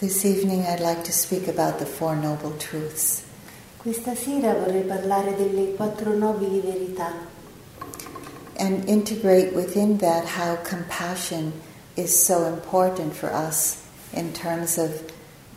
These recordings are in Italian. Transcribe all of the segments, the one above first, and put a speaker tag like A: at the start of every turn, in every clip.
A: This evening I'd like to speak about the Four Noble Truths.
B: Questa sera vorrei parlare delle quattro nobili verità
A: and integrate within that how compassion is so important for us in terms of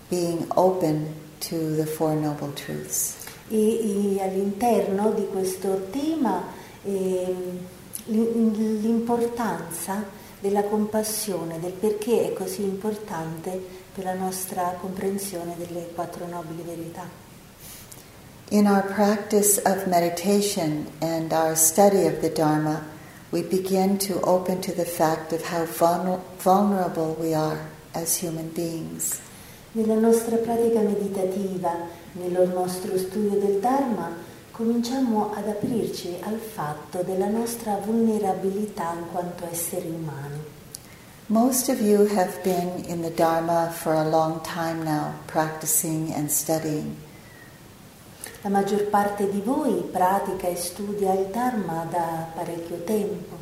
A: being open to the Four Noble Truths.
B: e, e all'interno di questo tema ehm, l'im- l'importanza della compassione, del perché è così importante per la nostra comprensione delle quattro nobili verità.
A: In our practice of meditation and our study of the Dharma, we begin to open to the fact of how vulner- vulnerable we are as human beings.
B: Nella nostra pratica meditativa, nel nostro studio del Dharma, cominciamo ad aprirci al fatto della nostra vulnerabilità in quanto esseri umani.
A: Most of you have been in the Dharma for a long time now, practicing and studying.
B: La maggior parte di voi pratica e studia il Dharma da parecchio tempo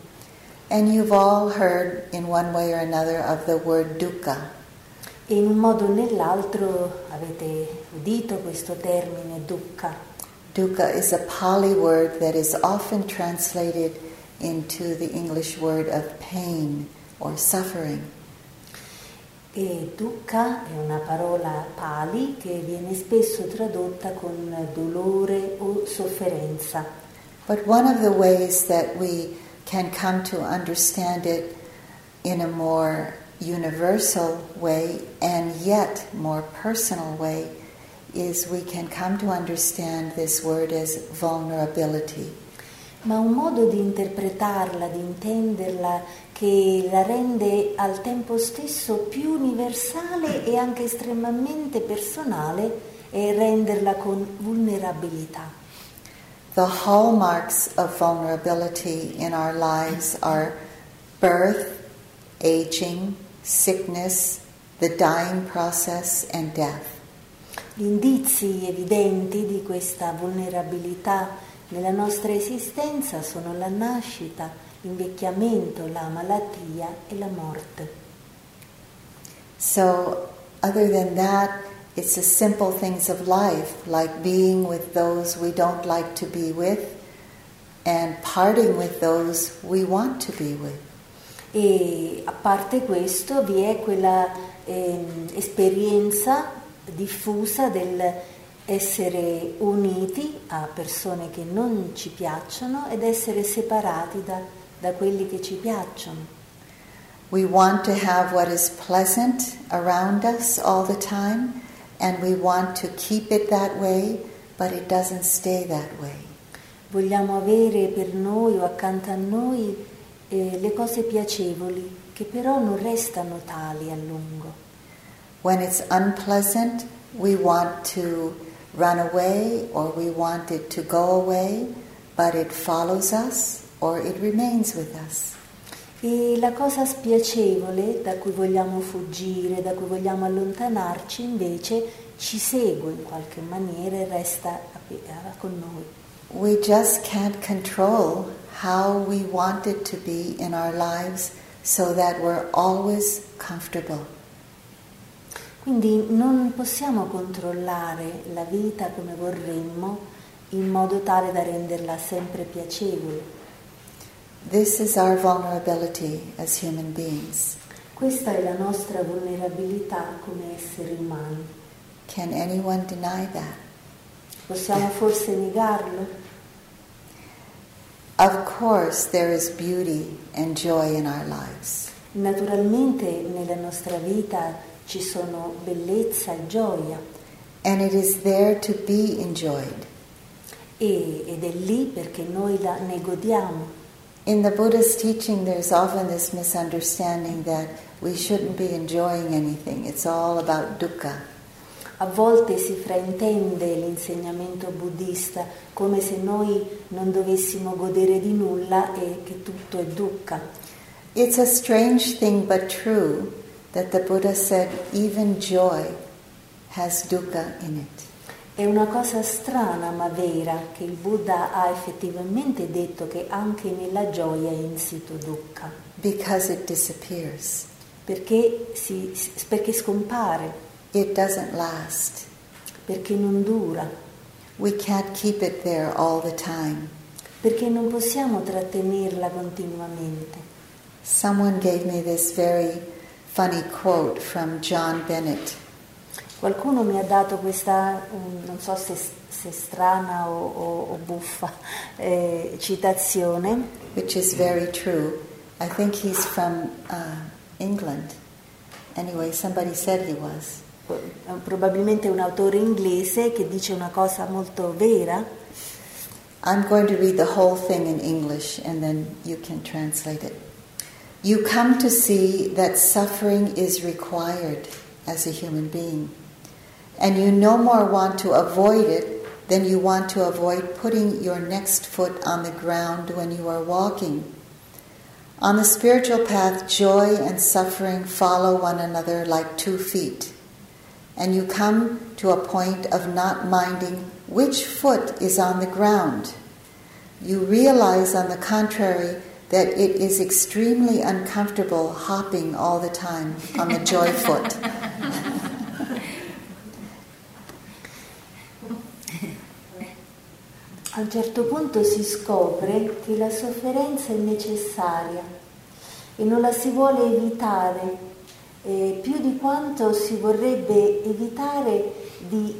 A: And you've all heard in one way or another of the word dukkha.
B: e in un modo o nell'altro avete udito questo termine dukkha.
A: Dukkha is a Pali word that is often translated into the English word of pain or suffering.
B: E dukkha è una parola pali che viene spesso tradotta con dolore o sofferenza.
A: But one of the ways that we can come to understand it in a more universal way and yet more personal way is we can come to understand this word as vulnerability.
B: Ma un modo di interpretarla, di intenderla, che la rende al tempo stesso più universale e anche estremamente personale, è renderla con vulnerabilità.
A: The hallmarks of vulnerability in our lives are birth, aging, sickness, the dying process, and death.
B: Gli indizi evidenti di questa vulnerabilità nella nostra esistenza sono la nascita, l'invecchiamento, la malattia e la morte.
A: So, other than that, it's the simple things of life, like being with those we don't like to be with and parting with those we want to be with.
B: E a parte questo vi è quella ehm, esperienza diffusa del essere uniti a persone che non ci piacciono ed essere separati da, da quelli che ci piacciono.
A: We want to have what is pleasant around us all the time, and we want to keep it that way, but it doesn't stay that way.
B: Vogliamo avere per noi o accanto a noi eh, le cose piacevoli che però non restano tali a lungo.
A: When it's unpleasant, we want to run away or we want it to go away, but it follows us or it remains with us.
B: E la cosa spiacevole da cui vogliamo fuggire, da cui vogliamo allontanarci, invece ci segue in qualche maniera e resta con noi.
A: We just can't control how we want it to be in our lives so that we're always comfortable.
B: Quindi non possiamo controllare la vita come vorremmo in modo tale da renderla sempre piacevole.
A: This is our vulnerability as human beings.
B: Questa è la nostra vulnerabilità come esseri umani.
A: Can anyone deny that?
B: Possiamo forse negarlo?
A: Of course, there is beauty and joy in our lives.
B: Naturalmente nella nostra vita ci sono bellezza e gioia
A: And it is there to be enjoyed.
B: e- ed è lì perché noi la, ne godiamo.
A: In the Buddha's teaching, there's often this misunderstanding that we shouldn't be enjoying anything. It's all about dukkha.
B: A volte si fraintende l'insegnamento buddista come se noi non dovessimo godere di nulla e che tutto è dukkha.
A: It's a strange thing but true that the Buddha said even joy has dukkha in it.
B: È una cosa strana ma vera che il Buddha ha effettivamente detto che anche nella gioia è insito dukkha,
A: because it disappears.
B: perché, si- perché scompare.
A: it doesn't last.
B: perché non dura,
A: We can't keep it there all the time.
B: perché non possiamo trattenerla continuamente.
A: Someone gave me this very funny quote from John Bennett.
B: Qualcuno mi ha dato questa, mm, non so se, se strana o, o- o buffa, eh, citazione,
A: which is very true. I think he's from uh, England. Anyway, somebody said he was.
B: eh, probabilmente un autore inglese che dice una cosa molto vera.
A: I'm going to read the whole thing in English and then you can translate it. You come to see that suffering is required as a human being, and you no more want to avoid it than you want to avoid putting your next foot on the ground when you are walking. On the spiritual path, joy and suffering follow one another like two feet, and you come to a point of not minding which foot is on the ground. You realize, on the contrary, that it is extremely uncomfortable hopping all the time on the joy foot.
B: A un certo punto si scopre che la sofferenza è necessaria e non la si vuole evitare eh, più di quanto si vorrebbe evitare di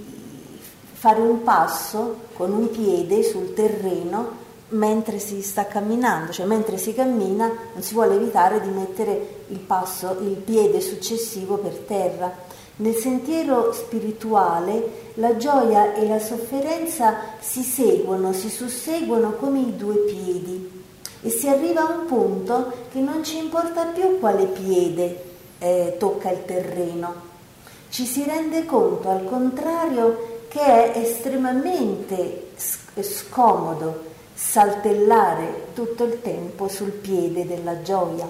B: fare un passo con un piede sul terreno mentre si sta camminando, cioè mentre si cammina non si vuole evitare di mettere il passo, il piede successivo per terra. Nel sentiero spirituale la gioia e la sofferenza si seguono, si susseguono come i due piedi e si arriva a un punto che non ci importa più quale piede eh, tocca il terreno. Ci si rende conto al contrario che è estremamente scomodo saltellare tutto il tempo sul piede della gioia.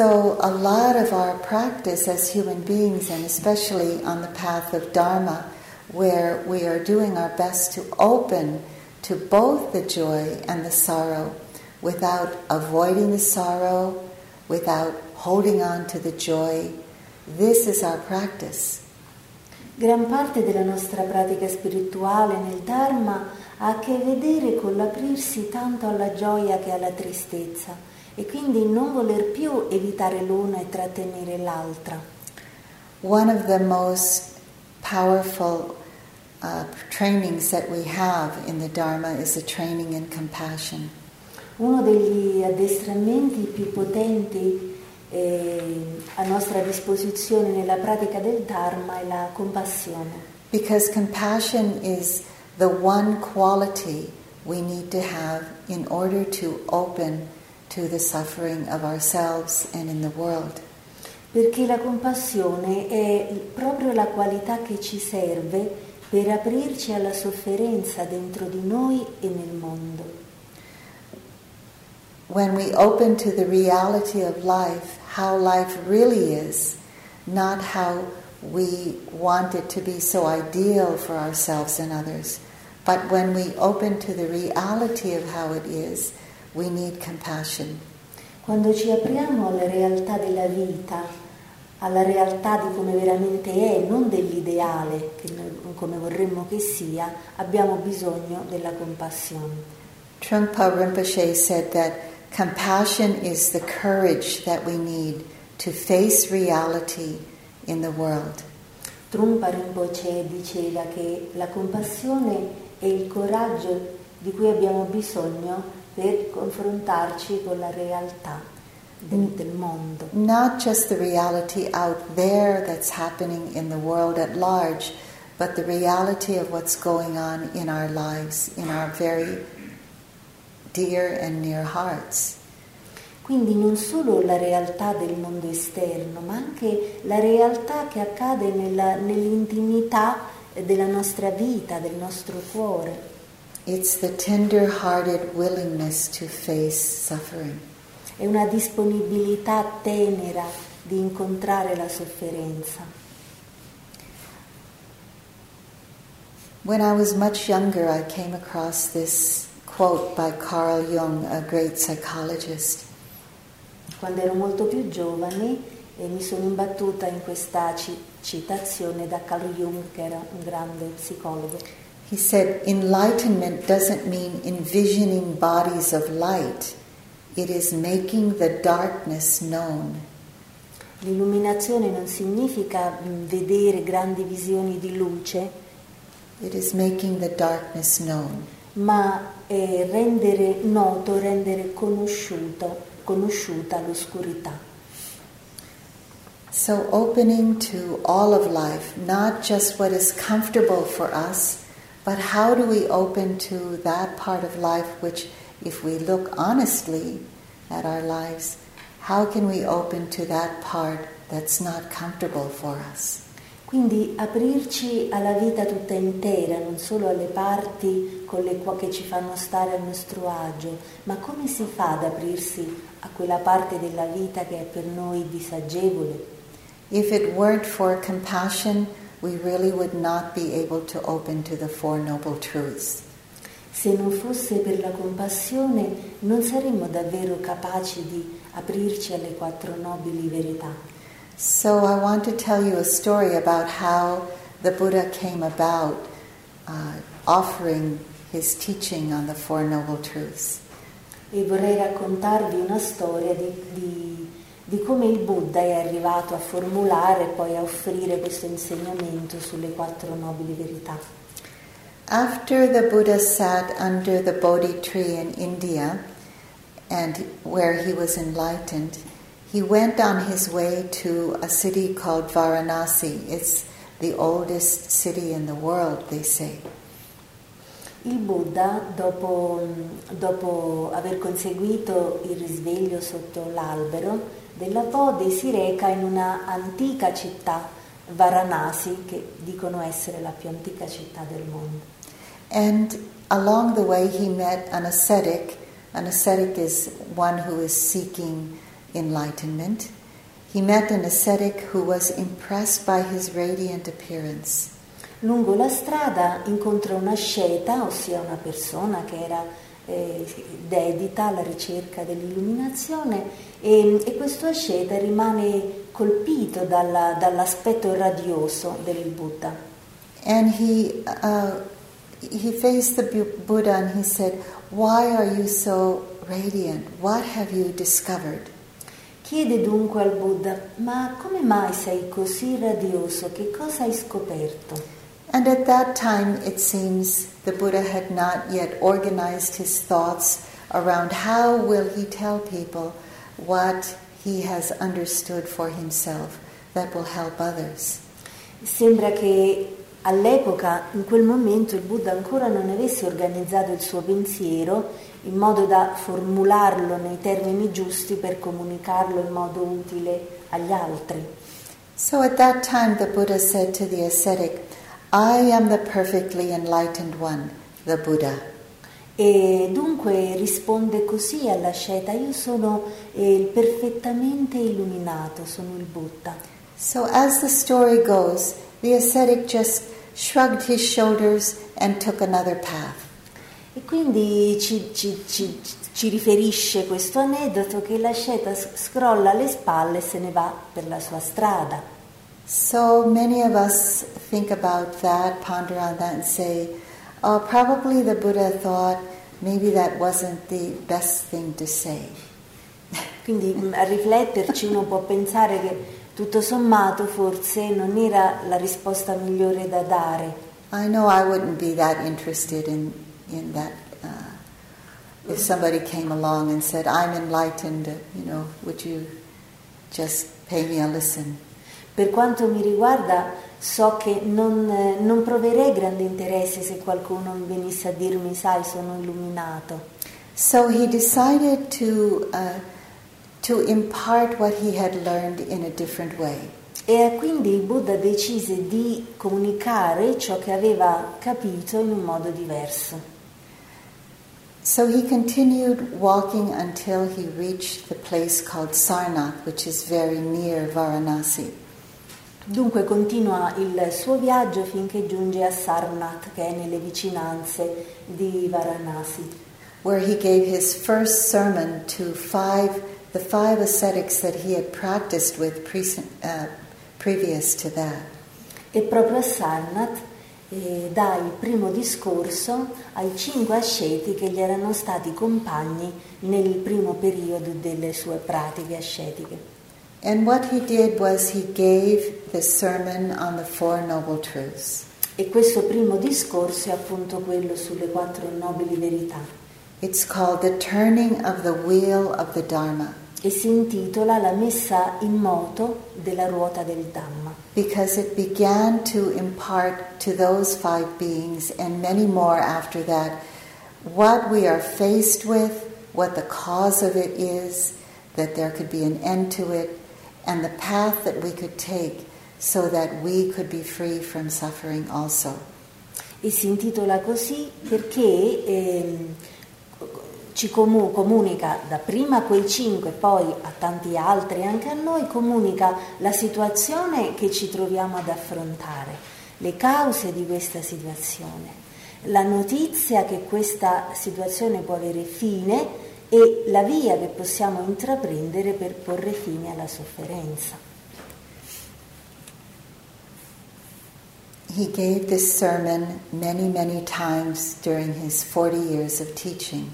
A: So, a lot of our practice as human beings, and especially on the path of Dharma, where we are doing our best to open to both the joy and the sorrow without avoiding the sorrow, without holding on to the joy, this is our practice.
B: Gran parte della nostra pratica spirituale nel Dharma ha a che vedere con l'aprirsi tanto alla gioia che alla tristezza e quindi non voler più evitare l'una e trattenere l'altra.
A: One of the most powerful uh, trainings that we have in the Dharma is the training in compassion.
B: Uno degli addestramenti più potenti eh, a nostra disposizione nella pratica del Dharma è la compassione.
A: Because compassion is the one quality we need to have in order to open to the suffering of ourselves and in the world.
B: Perché la compassione è proprio la qualità che ci serve per aprirci alla sofferenza dentro di noi e nel mondo.
A: When we open to the reality of life, how life really is, not how we want it to be so ideal for ourselves and others, but when we open to the reality of how it is, we need compassion.
B: Quando ci apriamo alla realtà della vita, alla realtà di come veramente è, non dell'ideale che noi, come vorremmo che sia, abbiamo bisogno della compassione.
A: Trungpa Rinpoche said that compassion is the courage that we need to face reality in the world.
B: Trungpa Rinpoche diceva che la compassione è il coraggio di cui abbiamo bisogno per confrontarci con la realtà del, del, mondo.
A: Not just the reality out there that's happening in the world at large, but the reality of what's going on in our lives, in our very dear and near hearts.
B: Quindi non solo la realtà del mondo esterno, ma anche la realtà che accade nella, nell'intimità della nostra vita, del nostro cuore.
A: It's the tender-hearted willingness to face suffering.
B: È una disponibilità tenera di incontrare la sofferenza.
A: When I was much younger, I came across this quote by Carl Jung, a great psychologist.
B: Quando ero molto più giovane eh, mi sono imbattuta in questa ci- citazione da Carl Jung, che era un grande psicologo.
A: He said, Enlightenment doesn't mean envisioning bodies of light, it is making the darkness known.
B: L'illuminazione non significa vedere grandi visioni di luce,
A: It is making the darkness known.
B: ma eh, rendere noto, rendere conosciuto, conosciuta l'oscurità.
A: So, opening to all of life, not just what is comfortable for us, but how do we open to that part of life which, if we look honestly at our lives, how can we open to that part that's not comfortable for us?
B: Quindi aprirci alla vita tutta intera, non solo alle parti con le qua- che ci fanno stare a nostro agio, ma come si fa ad aprirsi a quella parte della vita che è per noi disagevole?
A: If it weren't for compassion, we really would not be able to open to the Four Noble Truths.
B: Se non fosse per la compassione non saremmo davvero capaci di aprirci alle quattro nobili verità.
A: So, I want to tell you a story about how the Buddha came about uh, offering his teaching on the Four Noble Truths.
B: E vorrei raccontarvi una storia di, di- di come il Buddha è arrivato a formulare e poi a offrire questo insegnamento sulle quattro nobili verità.
A: After the Buddha sat under the Bodhi tree in India and where he was enlightened, he went on his way to a city called Varanasi. It's the oldest city in the world, they say.
B: Il Buddha, dopo, dopo aver conseguito il risveglio sotto l'albero della Bodhi, si reca in una antica città, Varanasi, che dicono essere la più antica città del mondo.
A: And along the way, he met an ascetic. An ascetic is one who is seeking enlightenment. He met an ascetic who was impressed by his radiant appearance.
B: Lungo la strada incontra una sceta, ossia una persona che era eh, dedita alla ricerca dell'illuminazione e, e questo asceta rimane colpito dalla- dall'aspetto radioso del Buddha.
A: And he, uh, he faced the Bu- Buddha and he said, Why are you so radiant? What have you discovered?
B: Chiede dunque al Buddha, ma come mai sei così radioso? Che cosa hai scoperto?
A: And at that time, it seems the Buddha had not yet organized his thoughts around how will he tell people what he has understood for himself that will help others.
B: Sembra che all'epoca, in quel momento, il Buddha ancora non avesse organizzato il suo pensiero in modo da formularlo nei termini giusti per comunicarlo in modo utile agli altri.
A: So at that time, the Buddha said to the ascetic, I am the perfectly enlightened one, the Buddha.
B: E dunque risponde così alla sceta, io sono eh, perfettamente illuminato, sono il Buddha.
A: So as the story goes, the ascetic just shrugged his shoulders and took another path.
B: E quindi ci, ci- ci- ci riferisce questo aneddoto che la sceta s- scrolla le spalle e se ne va per la sua strada.
A: So many of us think about that, ponder on that, and say, oh, probably the Buddha thought maybe that wasn't the best thing to say.
B: Quindi mh, a rifletterci uno può pensare che tutto sommato forse non era la risposta migliore da dare.
A: I know I wouldn't be that interested in, in that. Uh, if somebody came along and said, I'm enlightened, uh, you know, would you just pay me a listen?
B: Per quanto mi riguarda so che non, eh, non proverei grande interesse se qualcuno venisse a dirmi sai sono illuminato.
A: So he decided to, uh, to impart what he had learned in a different way.
B: E quindi il Buddha decise di comunicare ciò che aveva capito in un modo diverso.
A: So he continued walking until he reached the place called Sarnath, which is very near Varanasi.
B: Dunque continua il suo viaggio finché giunge a Sarnath, che è nelle vicinanze di Varanasi,
A: where he gave his first sermon to five the five ascetics that he had practiced with pre- uh, previous to that.
B: E proprio a Sarnath eh, dà il primo discorso ai cinque asceti che gli erano stati compagni nel primo periodo delle sue pratiche ascetiche.
A: And what he did was he gave the sermon on the Four Noble Truths.
B: E questo primo discorso è appunto quello sulle quattro nobili verità.
A: It's called The Turning of the Wheel of the Dharma.
B: E si intitola La messa in moto della ruota del Dhamma,
A: because it began to impart to those five beings and many more after that what we are faced with, what the cause of it is, that there could be an end to it, and the path that we could take so that we could be free from suffering also.
B: e si intitola così perché ehm, ci comu- comunica dapprima quei cinque, poi a tanti altri, anche a noi, comunica la situazione che ci troviamo ad affrontare, le cause di questa situazione, la notizia che questa situazione può avere fine e la via che possiamo intraprendere per porre fine alla sofferenza.
A: He gave this sermon many, many times during his 40 years of teaching.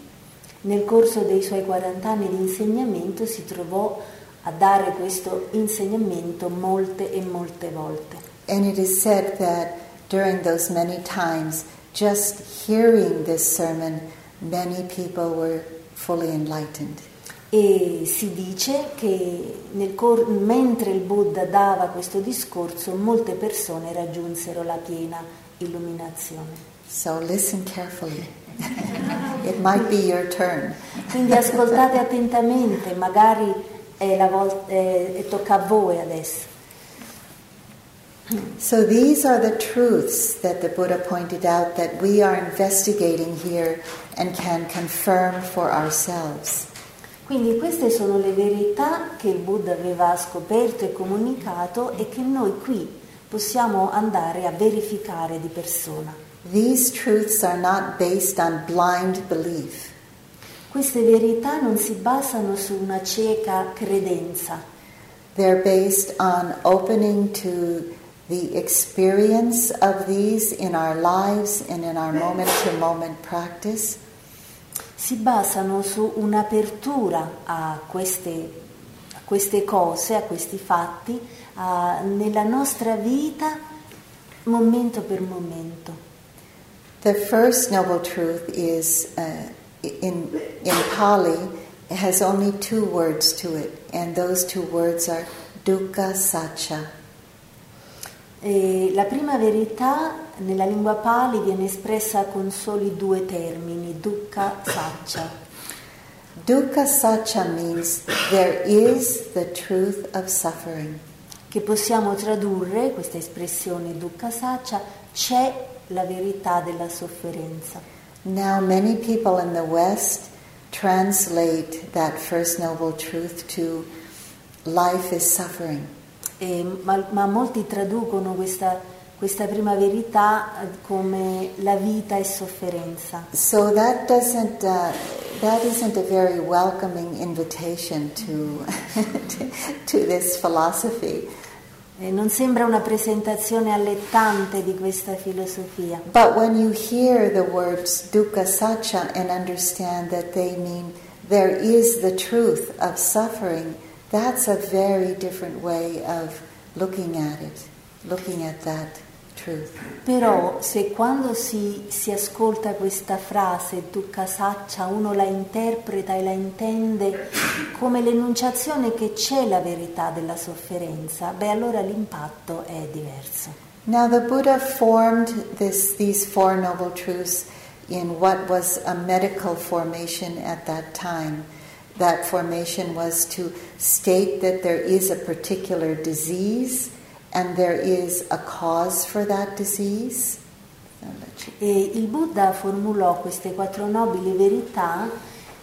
B: Nel corso dei suoi 40 anni di insegnamento si trovò a dare questo insegnamento molte e molte volte.
A: And it is said that during those many times, just hearing this sermon, many people were fully enlightened.
B: E si dice che nel cor- mentre il Buddha dava questo discorso, molte persone raggiunsero la piena illuminazione.
A: So listen carefully. it might be your turn.
B: Quindi ascoltate attentamente, magari è vol- è- è tocca a voi adesso.
A: So these are the truths that the Buddha pointed out that we are investigating here and can confirm for ourselves.
B: Quindi queste sono le verità che il Buddha aveva scoperto e comunicato e che noi qui possiamo andare a verificare di persona.
A: These truths are not based on blind belief.
B: Queste verità non si basano su una cieca credenza,
A: They're based on opening to the experience of these in our lives and in our moment to moment practice.
B: si basano su un'apertura a queste, a queste cose, a questi fatti, a- nella nostra vita momento per momento.
A: The first noble truth is uh, in, in Pali, has only two words to it, and those two words are dukkha satcha.
B: La prima verità nella lingua pali viene espressa con soli due termini, dukkha saccia.
A: Dukkha satcha means there is the truth of suffering.
B: che possiamo tradurre, questa espressione dukkha saccia, c'è la verità della sofferenza.
A: Now, many people in the West translate that first noble truth to life is suffering.
B: E- ma, ma molti traducono questa, questa prima verità eh, come la vita è sofferenza.
A: So that doesn't uh, that isn't a very welcoming invitation to to this philosophy.
B: E non sembra una presentazione allettante di questa filosofia.
A: But when you hear the words dukkha satcha and understand that they mean there is the truth of suffering, that's a very different way of looking at it, looking at that truth.
B: Però se quando si, si ascolta questa frase dukkha saccia uno la interpreta e la intende come l'enunciazione che c'è la verità della sofferenza, beh allora l'impatto è diverso.
A: Now the Buddha formed this, these four noble truths in what was a medical formation at that time. That formation was to state that there is a particular disease and there is a cause for that disease.
B: E il Buddha formulò queste quattro nobili verità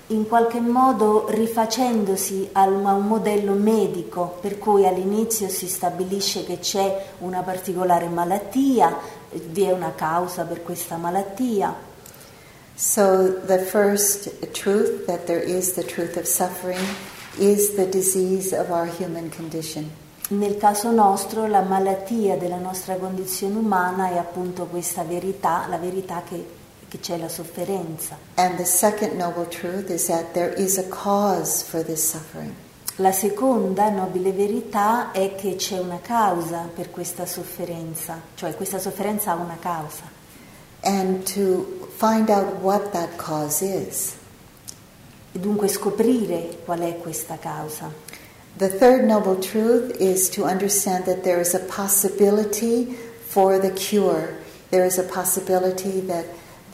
B: in qualche modo rifacendosi a un modello medico, per cui all'inizio si stabilisce che c'è una particolare malattia, vi è una causa per questa malattia,
A: So the first truth that there is the truth of suffering is the disease of our human condition.
B: Nel caso nostro la malattia della nostra condizione umana è appunto questa verità, la verità che, che c'è la sofferenza.
A: And the second noble truth is that there is a cause for this suffering.
B: La seconda nobile verità è che c'è una causa per questa sofferenza, cioè questa sofferenza ha una causa.
A: And to find out what that cause is.
B: E dunque scoprire qual è questa causa.
A: The third noble truth is to understand that there is a possibility for the cure. There is a possibility that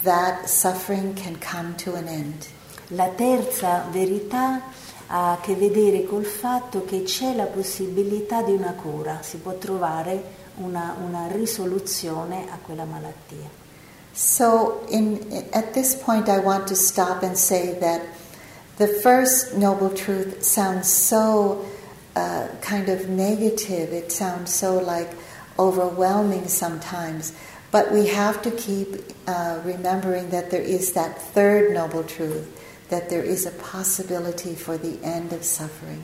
A: that suffering can come to an end.
B: La terza verità ha a che vedere col fatto che c'è la possibilità di una cura, si può trovare una, una risoluzione a quella malattia.
A: So, in, at this point, I want to stop and say that the first noble truth sounds so uh, kind of negative, it sounds so like overwhelming sometimes. But we have to keep uh, remembering that there is that third noble truth, that there is a possibility for the end of suffering.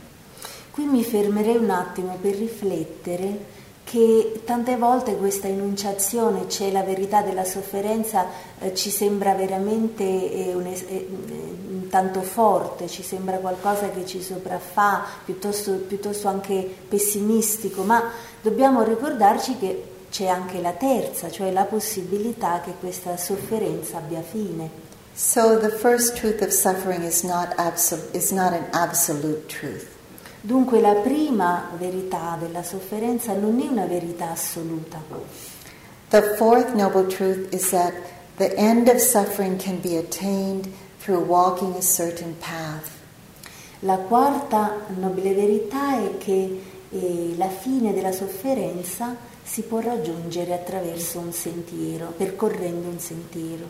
B: Qui mi fermerei un attimo per riflettere che tante volte questa enunciazione, c'è la verità della sofferenza, eh, ci sembra veramente eh, un, eh, tanto forte, ci sembra qualcosa che ci sopraffa, piuttosto, piuttosto anche pessimistico, ma dobbiamo ricordarci che c'è anche la terza, cioè la possibilità che questa sofferenza abbia fine.
A: So the first truth of suffering is not, absol- is not an absolute truth.
B: Dunque la prima verità della sofferenza non è una verità assoluta.
A: The fourth noble truth is that the end of suffering can be attained through walking a certain path.
B: La quarta nobile verità è che eh, la fine della sofferenza si può raggiungere attraverso un sentiero, percorrendo un sentiero.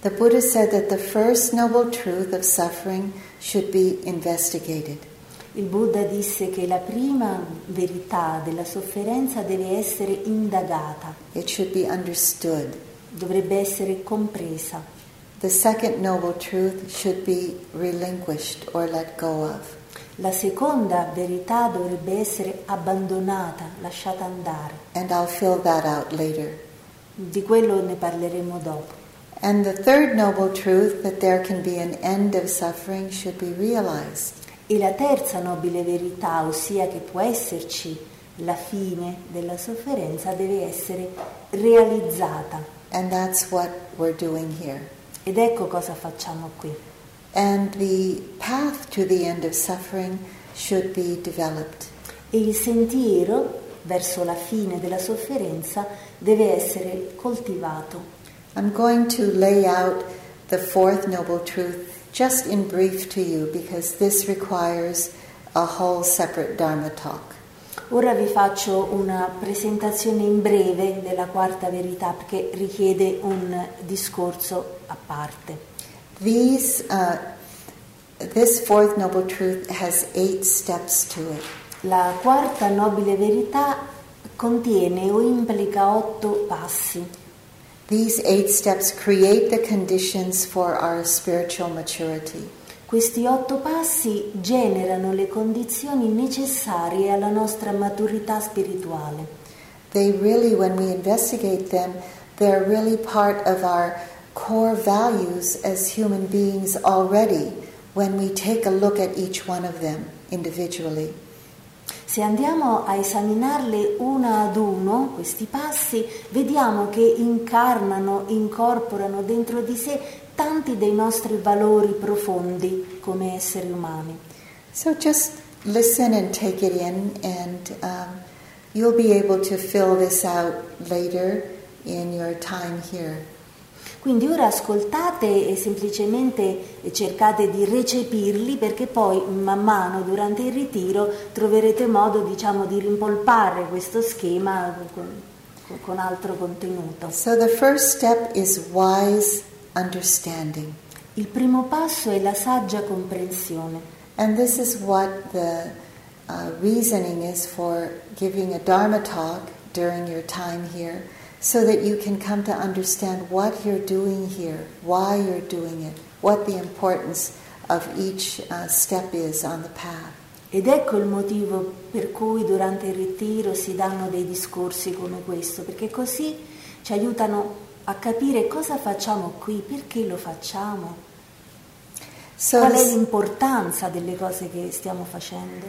A: The Buddha said that the first noble truth of suffering should be investigated.
B: Il Buddha disse che la prima verità della sofferenza deve essere indagata,
A: It should be understood.
B: dovrebbe essere compresa.
A: The second noble truth should be relinquished or let go of.
B: La seconda verità dovrebbe essere abbandonata, lasciata andare.
A: And I'll fill that out later.
B: Di quello ne parleremo dopo.
A: And the third noble truth, that there can be an end of suffering, should be realized.
B: E la terza nobile verità, ossia che può esserci la fine della sofferenza, deve essere realizzata.
A: And that's what we're doing here.
B: Ed ecco cosa facciamo qui.
A: And the path to the end of suffering should be developed.
B: E il sentiero verso la fine della sofferenza deve essere coltivato.
A: I'm going to lay out the fourth noble truth just in brief to you because this requires a whole separate Dharma talk.
B: Ora vi faccio una presentazione in breve della quarta verità perché richiede un discorso a parte.
A: These, uh, this fourth noble truth has eight steps to it.
B: La quarta nobile verità contiene o implica otto passi.
A: These eight steps create the conditions for our spiritual maturity.
B: Questi otto passi generano le condizioni necessarie alla nostra maturità spirituale.
A: They really, when we investigate them, they're really part of our core values as human beings already when we take a look at each one of them individually.
B: Se andiamo a esaminarle una ad uno, questi passi, vediamo che incarnano, incorporano dentro di sé tanti dei nostri valori profondi come esseri umani.
A: So just listen and take it in, and um, you'll be able to fill this out later in your time here.
B: Quindi ora ascoltate e semplicemente cercate di recepirli perché poi man mano durante il ritiro troverete modo diciamo di rimpolpare questo schema con, con altro contenuto.
A: So the first step is wise understanding.
B: Il primo passo è la saggia comprensione
A: And this is what the uh, reasoning is for giving a Dharma talk during your time here, so that you can come to understand what you're doing here, why you're doing it, what the importance of each uh, step is on the path.
B: Ed ecco il motivo per cui durante il ritiro si danno dei discorsi come questo, perché così ci aiutano a capire cosa facciamo qui, perché lo facciamo,
A: So
B: qual è l'importanza delle cose che stiamo facendo.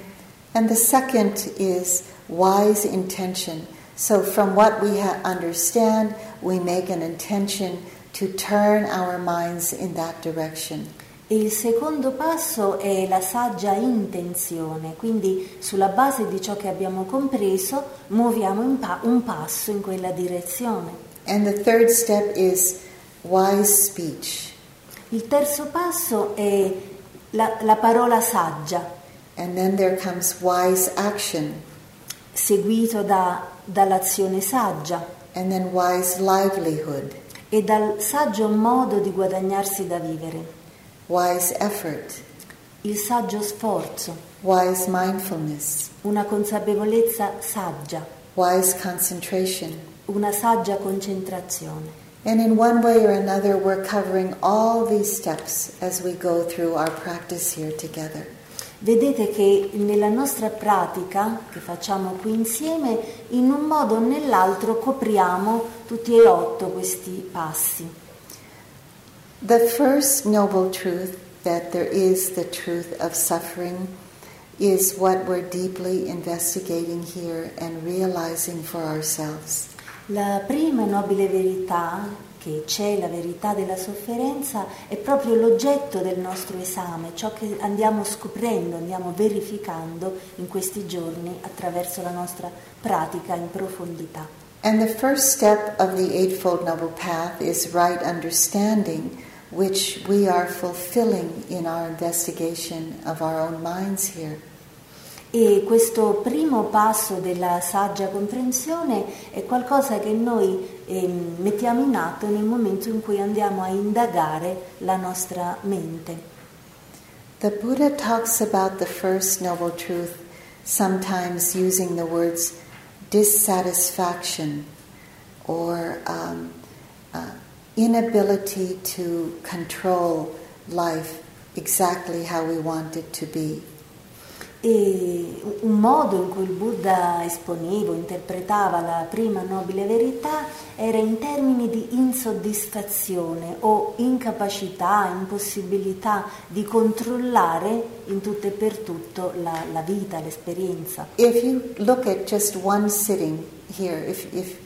A: and the second is wise intention. So from what we ha- understand, we make an intention to turn our minds in that direction.
B: Il secondo passo è la saggia intenzione, quindi sulla base di ciò che abbiamo compreso muoviamo in pa- un passo in quella direzione.
A: And the third step is wise speech.
B: Il terzo passo è la, la parola saggia,
A: And then there comes wise action,
B: seguito da- dall'azione saggia
A: and then wise livelihood,
B: e dal saggio modo di guadagnarsi da vivere,
A: wise effort,
B: il saggio sforzo,
A: wise mindfulness,
B: una consapevolezza saggia,
A: wise concentration.
B: una saggia concentrazione.
A: And in one way or another, we're covering all these steps as we go through our practice here together.
B: Vedete che nella nostra pratica che facciamo qui insieme, in un modo o nell'altro copriamo tutti e otto questi passi.
A: The first noble truth that there is the truth of suffering is what we're deeply investigating here and realizing for ourselves.
B: La prima nobile verità, che c'è la verità della sofferenza, è proprio l'oggetto del nostro esame, ciò che andiamo scoprendo, andiamo verificando in questi giorni attraverso la nostra pratica in profondità.
A: And the first step of the Eightfold Noble Path is right understanding, which we are fulfilling in our investigation of our own minds here.
B: E questo primo passo della saggia comprensione è qualcosa che noi mettiamo in atto nel momento in cui andiamo a indagare la nostra mente.
A: The Buddha talks about the first noble truth sometimes using the words dissatisfaction or um, uh, inability to control life exactly how we want it to be.
B: E un modo in cui il Buddha esponeva, interpretava la prima nobile verità era in termini di insoddisfazione o incapacità, impossibilità di controllare in tutto e per tutto la, la vita, l'esperienza.
A: If you look at just one sitting here, if, if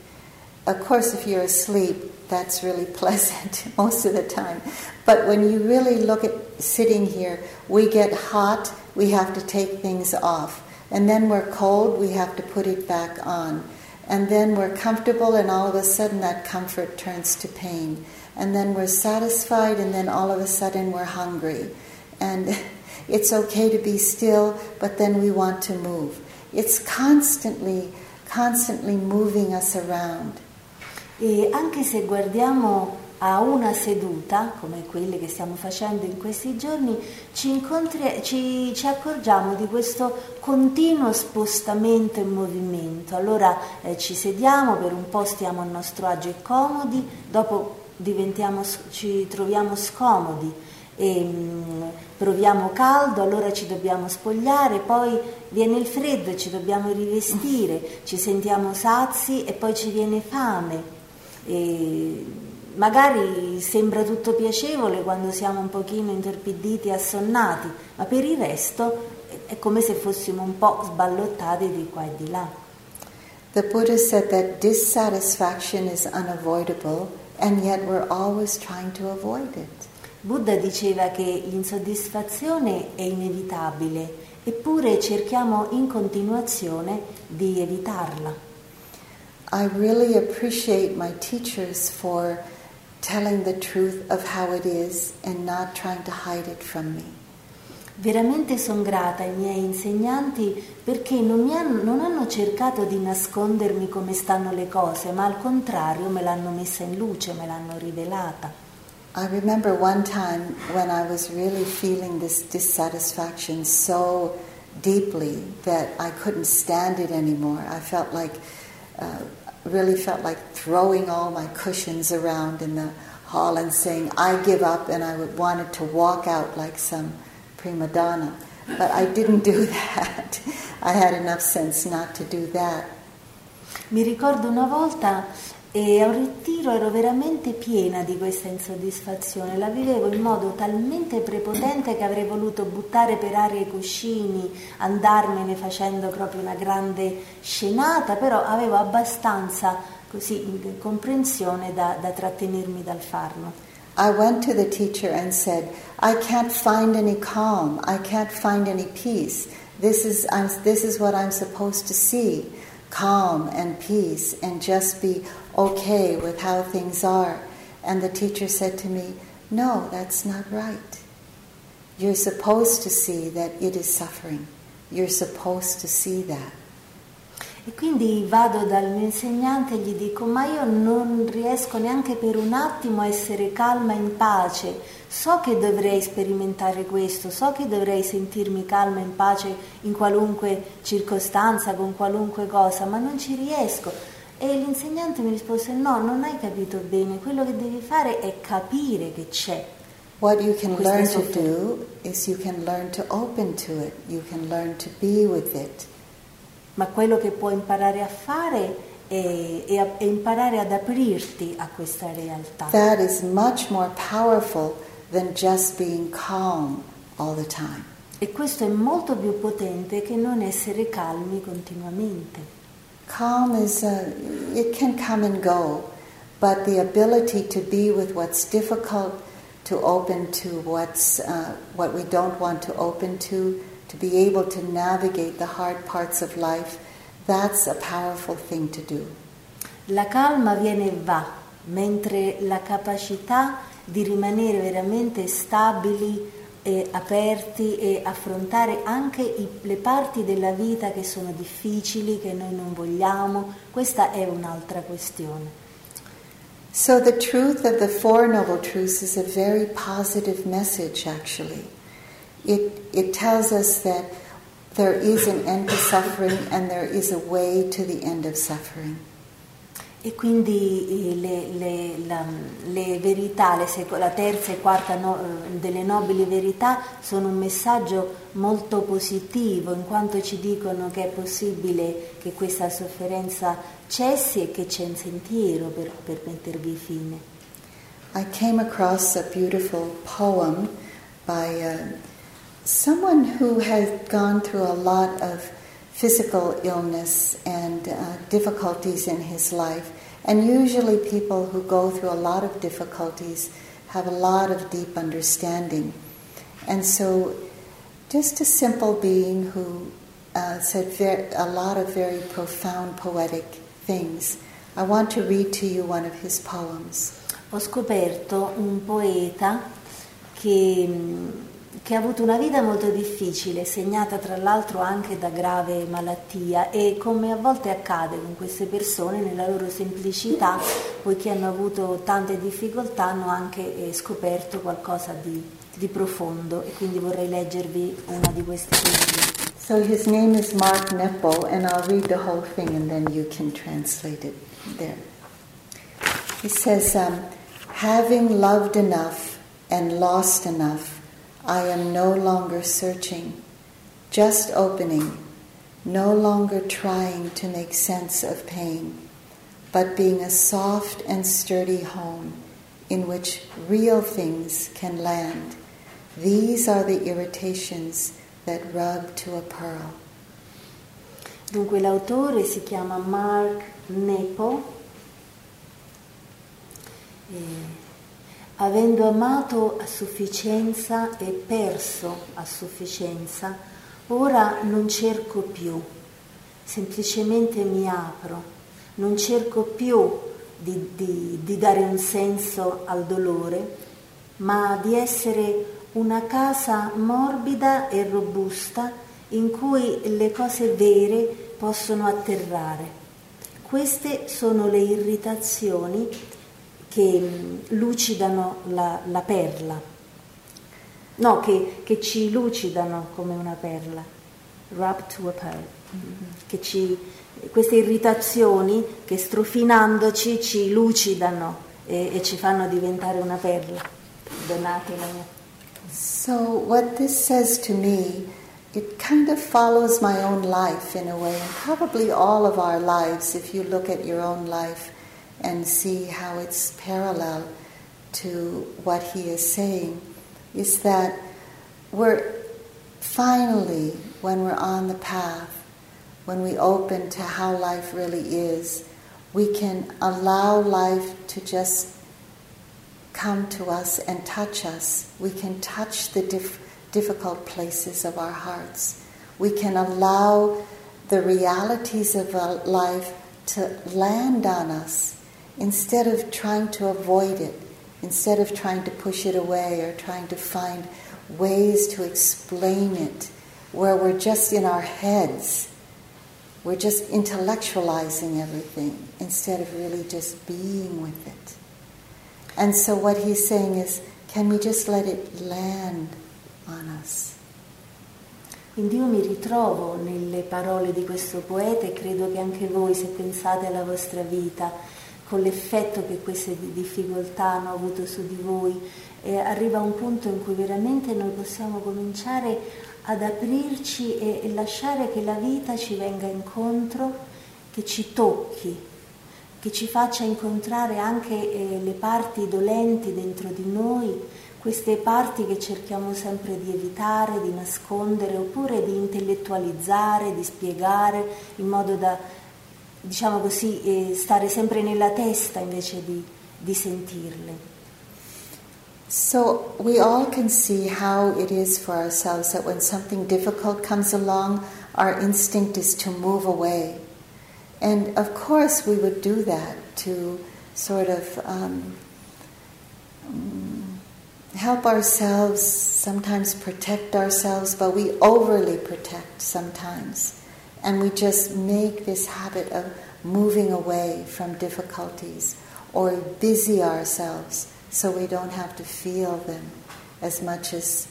A: of course if you're asleep, that's really pleasant most of the time. But when you really look at sitting here, we get hot, we have to take things off. And then we're cold, we have to put it back on. And then we're comfortable, and all of a sudden that comfort turns to pain. And then we're satisfied, and then all of a sudden we're hungry. And it's okay to be still, but then we want to move. It's constantly, constantly moving us around.
B: E anche se guardiamo a una seduta, come quelle che stiamo facendo in questi giorni, ci, incontri- ci- ci accorgiamo di questo continuo spostamento e movimento. Allora eh, ci sediamo, per un po' stiamo a nostro agio e comodi, dopo ci troviamo scomodi e mm, proviamo caldo, allora ci dobbiamo spogliare, poi viene il freddo e ci dobbiamo rivestire, ci sentiamo sazi e poi ci viene fame. E magari sembra tutto piacevole quando siamo un pochino intorpiditi e assonnati, ma per il resto è come se fossimo un po' sballottati di qua e di là.
A: The Buddha said that dissatisfaction is unavoidable, and yet we're always trying to avoid it.
B: Buddha diceva che l'insoddisfazione è inevitabile, eppure cerchiamo in continuazione di evitarla.
A: I really appreciate my teachers for telling the truth of how it is and not trying to hide it from me.
B: Veramente sono grata ai miei insegnanti perché non, mi hanno, non hanno cercato di nascondermi come stanno le cose, ma al contrario me l'hanno messa in luce, me l'hanno rivelata.
A: I remember one time when I was really feeling this dissatisfaction so deeply that I couldn't stand it anymore. I felt like, uh, really felt like throwing all my cushions around in the hall and saying, I give up, and I wanted to walk out like some prima donna. But I didn't do that. I had enough sense not to do that.
B: Mi ricordo una volta e a un ritiro ero veramente piena di questa insoddisfazione, la vivevo in modo talmente prepotente che avrei voluto buttare per aria i cuscini, andarmene facendo proprio una grande scenata, però avevo abbastanza così comprensione da, da trattenermi dal farlo.
A: I went to the teacher and said, I can't find any calm, I can't find any peace. This is, I'm, this is what I'm supposed to see calm and peace and just be okay with how things are. And the teacher said to me, No, that's not right. You're supposed to see that it is suffering. You're supposed to see that.
B: E quindi vado dal mio insegnante e gli dico, ma io non riesco neanche per un attimo a essere calma e in pace. So che dovrei sperimentare questo, so che dovrei sentirmi calma e in pace in qualunque circostanza, con qualunque cosa, ma non ci riesco. E l'insegnante mi rispose, no, non hai capito bene, quello che devi fare è capire che c'è.
A: What you can learn to do is you can learn to open to it, you can learn to be with it
B: ma quello che puoi imparare a fare è, è, è imparare ad aprirti a questa realtà.
A: That is much more powerful than just being calm all the time.
B: E questo è molto più potente che non essere calmi continuamente.
A: Calm is a, it can come and go, but the ability to be with what's difficult, to open to what's uh, what we don't want to open to, to be able to navigate the hard parts of life, that's a powerful thing to do.
B: La calma viene e va, mentre la capacità di rimanere veramente stabili e aperti e affrontare anche i, le parti della vita che sono difficili, che noi non vogliamo, questa è un'altra questione.
A: So the truth of the Four Noble Truths is a very positive message actually. it, it tells us that there is an end to suffering and there is a way to the end of suffering.
B: E quindi eh, le, le, la, le verità, le seco, la terza e quarta no, eh, delle nobili verità sono un messaggio molto positivo in quanto ci dicono che è possibile che questa sofferenza cessi e che c'è un sentiero per, per mettervi fine.
A: I came across a beautiful poem by uh, someone who has gone through a lot of physical illness and uh, difficulties in his life. And usually, people who go through a lot of difficulties have a lot of deep understanding. And so, just a simple being who uh, said a lot of very profound poetic things. I want to read to you one of his poems.
B: Ho scoperto un poeta che mm, che ha avuto una vita molto difficile, segnata tra l'altro anche da grave malattia e come a volte accade con queste persone nella loro semplicità, poiché hanno avuto tante difficoltà, hanno anche eh, scoperto qualcosa di, di, profondo e quindi vorrei leggervi una di queste poesie.
A: So his name is Mark Neppo and I'll read the whole thing and then you can translate it there. He says, um, having loved enough and lost enough I am no longer searching, just opening, no longer trying to make sense of pain, but being a soft and sturdy home in which real things can land. These are the irritations that rub to a pearl.
B: Dunque l'autore si chiama Mark Nepo. E avendo amato a sufficienza e perso a sufficienza, ora non cerco più, semplicemente mi apro, non cerco più di, di, di dare un senso al dolore, ma di essere una casa morbida e robusta in cui le cose vere possono atterrare. Queste sono le irritazioni che mm, lucidano la, la perla, no, che, che, ci lucidano come una perla, rub to a pearl, che ci, queste irritazioni che strofinandoci ci lucidano e, e ci fanno diventare una perla. Donatela.
A: So what this says to me, it kind of follows my own life in a way, and probably all of our lives if you look at your own life and see how it's parallel to what he is saying, is that we're finally, when we're on the path, when we open to how life really is, we can allow life to just come to us and touch us. We can touch the dif- difficult places of our hearts. We can allow the realities of life to land on us instead of trying to avoid it, instead of trying to push it away or trying to find ways to explain it where we're just in our heads. We're just intellectualizing everything instead of really just being with it. And so, what he's saying is, can we just let it land on us?
B: Quindi io mi ritrovo nelle parole di questo poeta e credo che anche voi, se pensate alla vostra vita, con l'effetto che queste difficoltà hanno avuto su di voi, eh, arriva un punto in cui veramente noi possiamo cominciare ad aprirci e, e lasciare che la vita ci venga incontro, che ci tocchi, che ci faccia incontrare anche eh, le parti dolenti dentro di noi, queste parti che cerchiamo sempre di evitare, di nascondere oppure di intellettualizzare, di spiegare in modo da, diciamo così, eh, stare sempre nella testa invece di, di sentirle.
A: So we all can see how it is for ourselves that when something difficult comes along, our instinct is to move away. And of course, we would do that to sort of um, help ourselves, sometimes protect ourselves, but we overly protect sometimes. And we just make this habit of moving away from difficulties or busy ourselves so we don't have to feel them as much as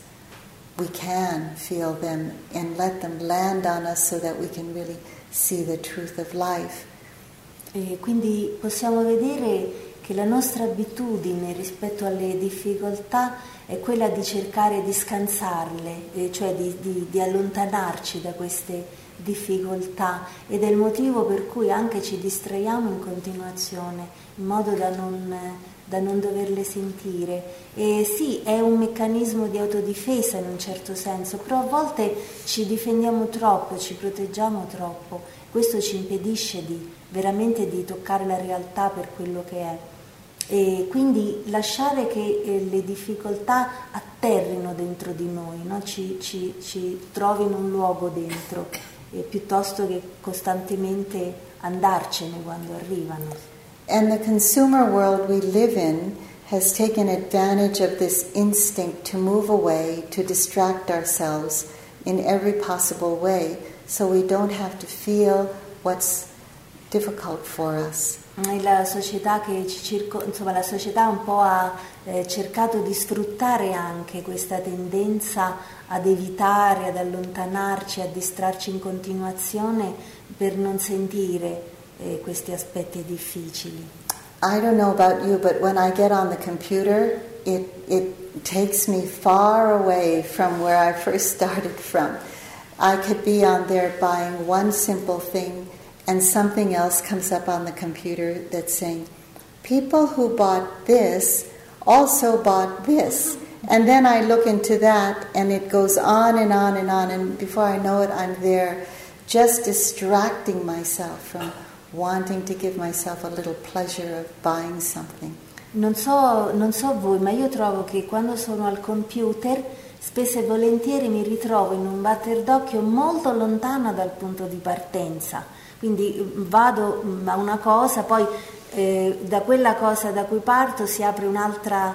A: we can feel them and let them land on us so that we can really see the truth of life.
B: E quindi possiamo vedere che la nostra abitudine rispetto alle difficoltà è quella di cercare di scansarle, cioè di, di, di allontanarci da queste difficoltà ed è il motivo per cui anche ci distraiamo in continuazione in modo da non da non doverle sentire. E sì, è un meccanismo di autodifesa in un certo senso, però a volte ci difendiamo troppo, ci proteggiamo troppo, questo ci impedisce di, veramente di toccare la realtà per quello che è. E quindi lasciare che eh, le difficoltà atterrino dentro di noi, no? ci, ci, ci trovino un luogo dentro, eh, piuttosto che costantemente andarcene quando arrivano.
A: And the consumer world we live in has taken advantage of this instinct to move away, to distract ourselves in every possible way, so we don't have to feel what's difficult for us.
B: La società, che ci circo, insomma, la società un po' ha eh, cercato di sfruttare anche questa tendenza ad evitare, ad allontanarci, a distrarci in continuazione per non sentire eh, questi aspetti difficili.
A: I don't know about you, but when I get on the computer, it, it takes me far away from where I first started from. I could be on there buying one simple thing, and something else comes up on the computer that's saying, People who bought this also bought this. And then I look into that, and it goes on and on and on, and before I know it, I'm there just distracting myself from wanting to give myself a little pleasure of buying something.
B: Non so, non so voi, ma io trovo che quando sono al computer spesso e volentieri mi ritrovo in un batter d'occhio molto lontano dal punto di partenza. Quindi mm, vado mm, a una cosa, poi eh, da quella cosa da cui parto si apre un'altra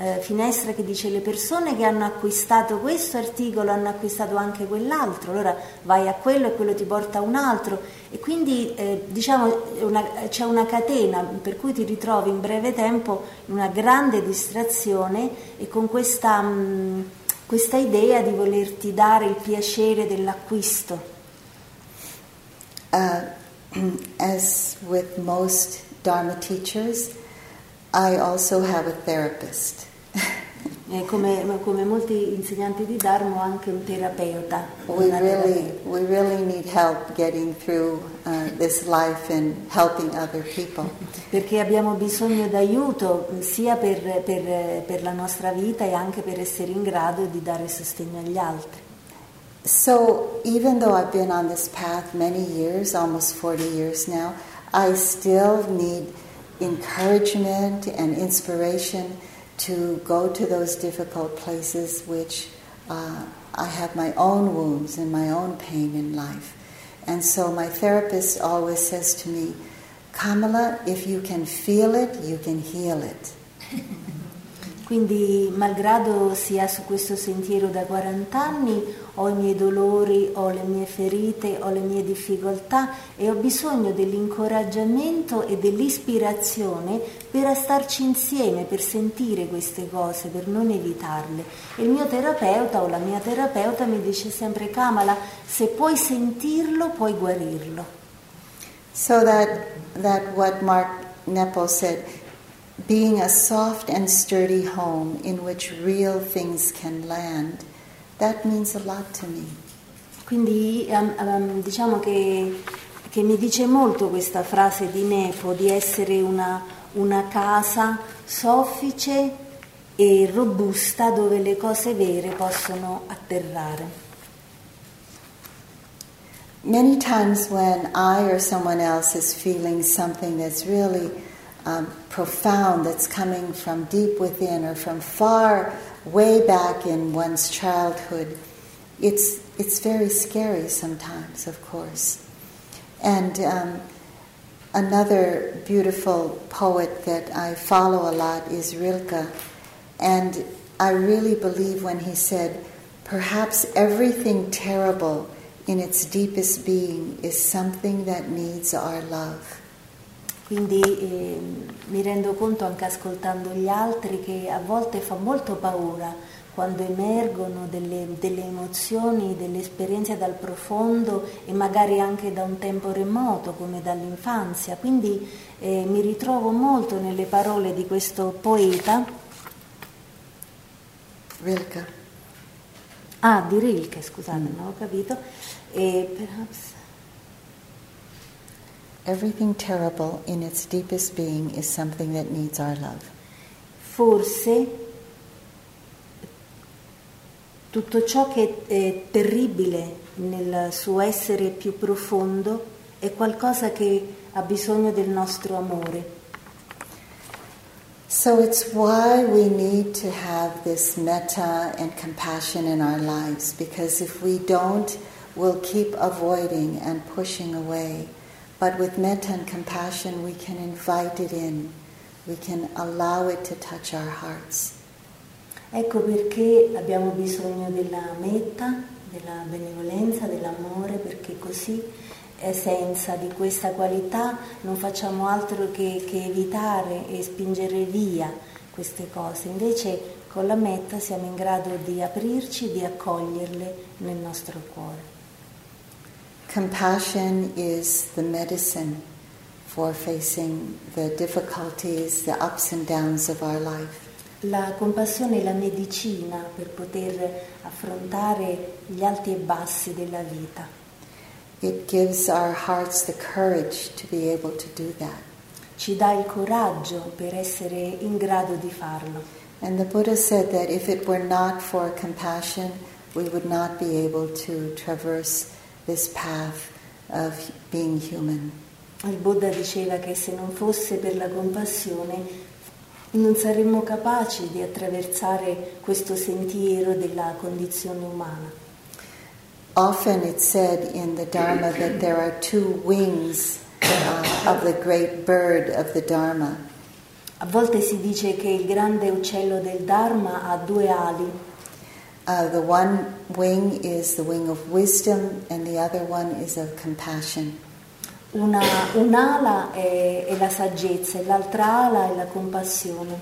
B: eh, finestra che dice le persone che hanno acquistato questo articolo hanno acquistato anche quell'altro, allora vai a quello e quello ti porta a un altro e quindi eh, diciamo una, c'è una catena per cui ti ritrovi in breve tempo in una grande distrazione e con questa, mh, mm, questa idea di volerti dare il piacere dell'acquisto.
A: Uh, as with most Dharma teachers, I also have a therapist.
B: E come, come molti insegnanti di Dharma ho anche un terapeuta.
A: We really, we really need help getting through uh, this life and helping other people.
B: Perché abbiamo bisogno d'aiuto sia per, per- per la nostra vita e anche per essere in grado di dare sostegno agli altri.
A: So, even though I've been on this path many years, almost 40 years now, I still need encouragement and inspiration to go to those difficult places which uh, I have my own wounds and my own pain in life. And so, my therapist always says to me, Kamala, if you can feel it, you can heal it.
B: Quindi, malgrado sia su questo sentiero da 40 anni, ho i miei dolori, ho le mie ferite, ho le mie difficoltà e ho bisogno dell'incoraggiamento e dell'ispirazione per starci insieme, per sentire queste cose, per non evitarle. E il mio terapeuta o la mia terapeuta mi dice sempre, Kamala, se puoi sentirlo, puoi guarirlo.
A: So that that what Mark Nepal said, being a soft and sturdy home in which real things can land, that means a lot to me.
B: Quindi ehm, ehm, diciamo che, che mi dice molto questa frase di Nepo di essere una, una casa soffice e robusta dove le cose vere possono atterrare.
A: Many times when I or someone else is feeling something that's really um, profound, that's coming from deep within or from far way back in one's childhood, it's, it's very scary sometimes, of course. And um, another beautiful poet that I follow a lot is Rilke. And I really believe when he said, perhaps everything terrible in its deepest being is something that needs our love.
B: Quindi ehm, mi rendo conto anche ascoltando gli altri che a volte fa molto paura quando emergono delle, delle emozioni, delle esperienze dal profondo e magari anche da un tempo remoto come dall'infanzia. Quindi eh, mi ritrovo molto nelle parole di questo poeta,
A: Rilke.
B: ah di Rilke scusate, non ho capito, e perhaps
A: Everything terrible in its deepest being is something that needs our love.
B: Forse tutto ciò che è terribile nel suo essere più profondo è qualcosa che ha bisogno del nostro amore.
A: So it's why we need to have this metta and compassion in our lives, because if we don't, we'll keep avoiding and pushing away. But with metta and compassion, we can invite it in, we can allow it to touch our hearts.
B: Ecco perché abbiamo bisogno della metta, della benevolenza, dell'amore, perché così senza di questa qualità non facciamo altro che, che evitare e spingere via queste cose. Invece con la metta siamo in grado di aprirci, di accoglierle nel nostro cuore.
A: Compassion is the medicine for facing the difficulties, the ups and downs of our life.
B: La compassione è la medicina per poter affrontare gli alti e bassi della vita.
A: It gives our hearts the courage to be able to do that.
B: Ci dà il coraggio per essere in grado di farlo.
A: And the Buddha said that if it were not for compassion, we would not be able to traverse this path of being human.
B: Il Buddha diceva che se non fosse per la compassione non saremmo capaci di attraversare questo sentiero della condizione umana.
A: Often it's said in the Dharma that there are two wings uh, of the great bird of the Dharma.
B: A volte si dice che il grande uccello del Dharma ha due ali.
A: Uh, the one wing is the wing of wisdom, and the other one is of compassion.
B: Una, un'ala è, è la saggezza e l'altra ala è la compassione.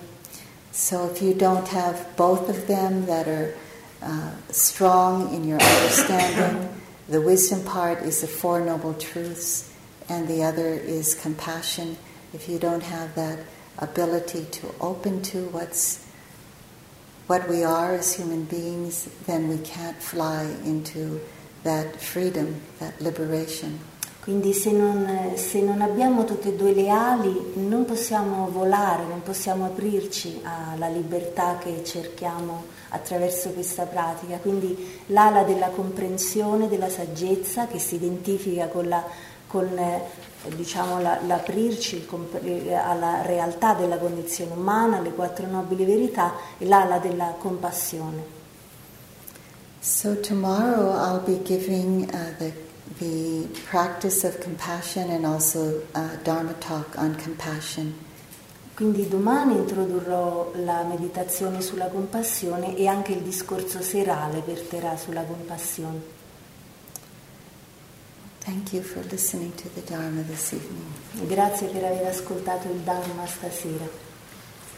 A: So if you don't have both of them that are uh, strong in your understanding, the wisdom part is the Four Noble Truths, and the other is compassion. If you don't have that, ability to open to what's what we are as human beings, then we can't fly into that freedom, that liberation.
B: Quindi se non, se non, abbiamo tutte e due le ali non possiamo volare, non possiamo aprirci alla libertà che cerchiamo attraverso questa pratica. Quindi l'ala della comprensione, della saggezza che si identifica con, la, con diciamo, la, l'aprirci alla realtà della condizione umana, alle quattro nobili verità e l'ala della compassione.
A: So tomorrow I'll be giving uh, the the practice of compassion and also uh, Dharma talk on compassion.
B: Quindi domani introdurrò la meditazione sulla compassione e anche il discorso serale verterà sulla compassione.
A: Thank you for listening to the Dharma this evening.
B: Grazie per aver ascoltato il Dharma stasera.